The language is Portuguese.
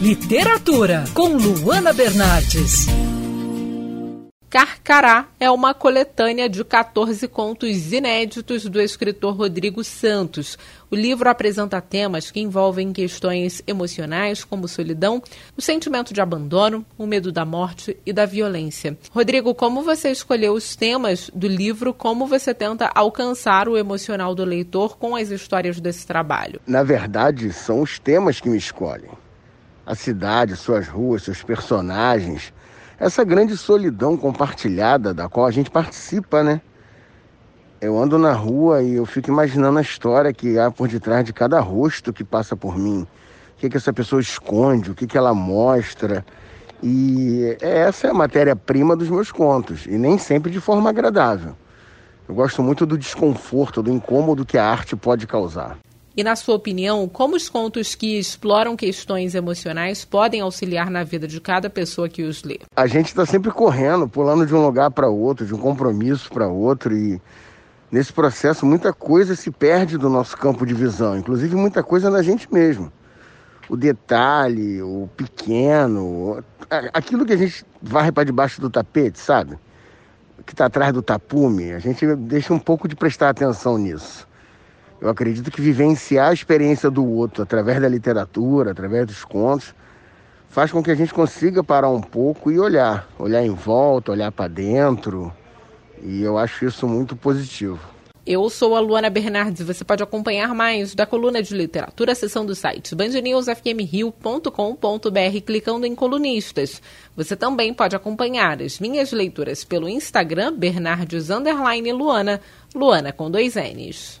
Literatura com Luana Bernardes. Carcará é uma coletânea de 14 contos inéditos do escritor Rodrigo Santos. O livro apresenta temas que envolvem questões emocionais como solidão, o sentimento de abandono, o medo da morte e da violência. Rodrigo, como você escolheu os temas do livro? Como você tenta alcançar o emocional do leitor com as histórias desse trabalho? Na verdade, são os temas que me escolhem. A cidade, suas ruas, seus personagens essa grande solidão compartilhada da qual a gente participa, né? Eu ando na rua e eu fico imaginando a história que há por detrás de cada rosto que passa por mim. O que, que essa pessoa esconde, o que, que ela mostra. E essa é a matéria-prima dos meus contos, e nem sempre de forma agradável. Eu gosto muito do desconforto, do incômodo que a arte pode causar. E, na sua opinião, como os contos que exploram questões emocionais podem auxiliar na vida de cada pessoa que os lê? A gente está sempre correndo, pulando de um lugar para outro, de um compromisso para outro, e nesse processo muita coisa se perde do nosso campo de visão, inclusive muita coisa na gente mesmo. O detalhe, o pequeno, aquilo que a gente varre para debaixo do tapete, sabe? Que está atrás do tapume, a gente deixa um pouco de prestar atenção nisso. Eu acredito que vivenciar a experiência do outro através da literatura, através dos contos, faz com que a gente consiga parar um pouco e olhar, olhar em volta, olhar para dentro. E eu acho isso muito positivo. Eu sou a Luana Bernardes. Você pode acompanhar mais da coluna de literatura, seção do site bandnewsfmrio.com.br, clicando em colunistas. Você também pode acompanhar as minhas leituras pelo Instagram, Bernardes Luana, Luana com dois N's.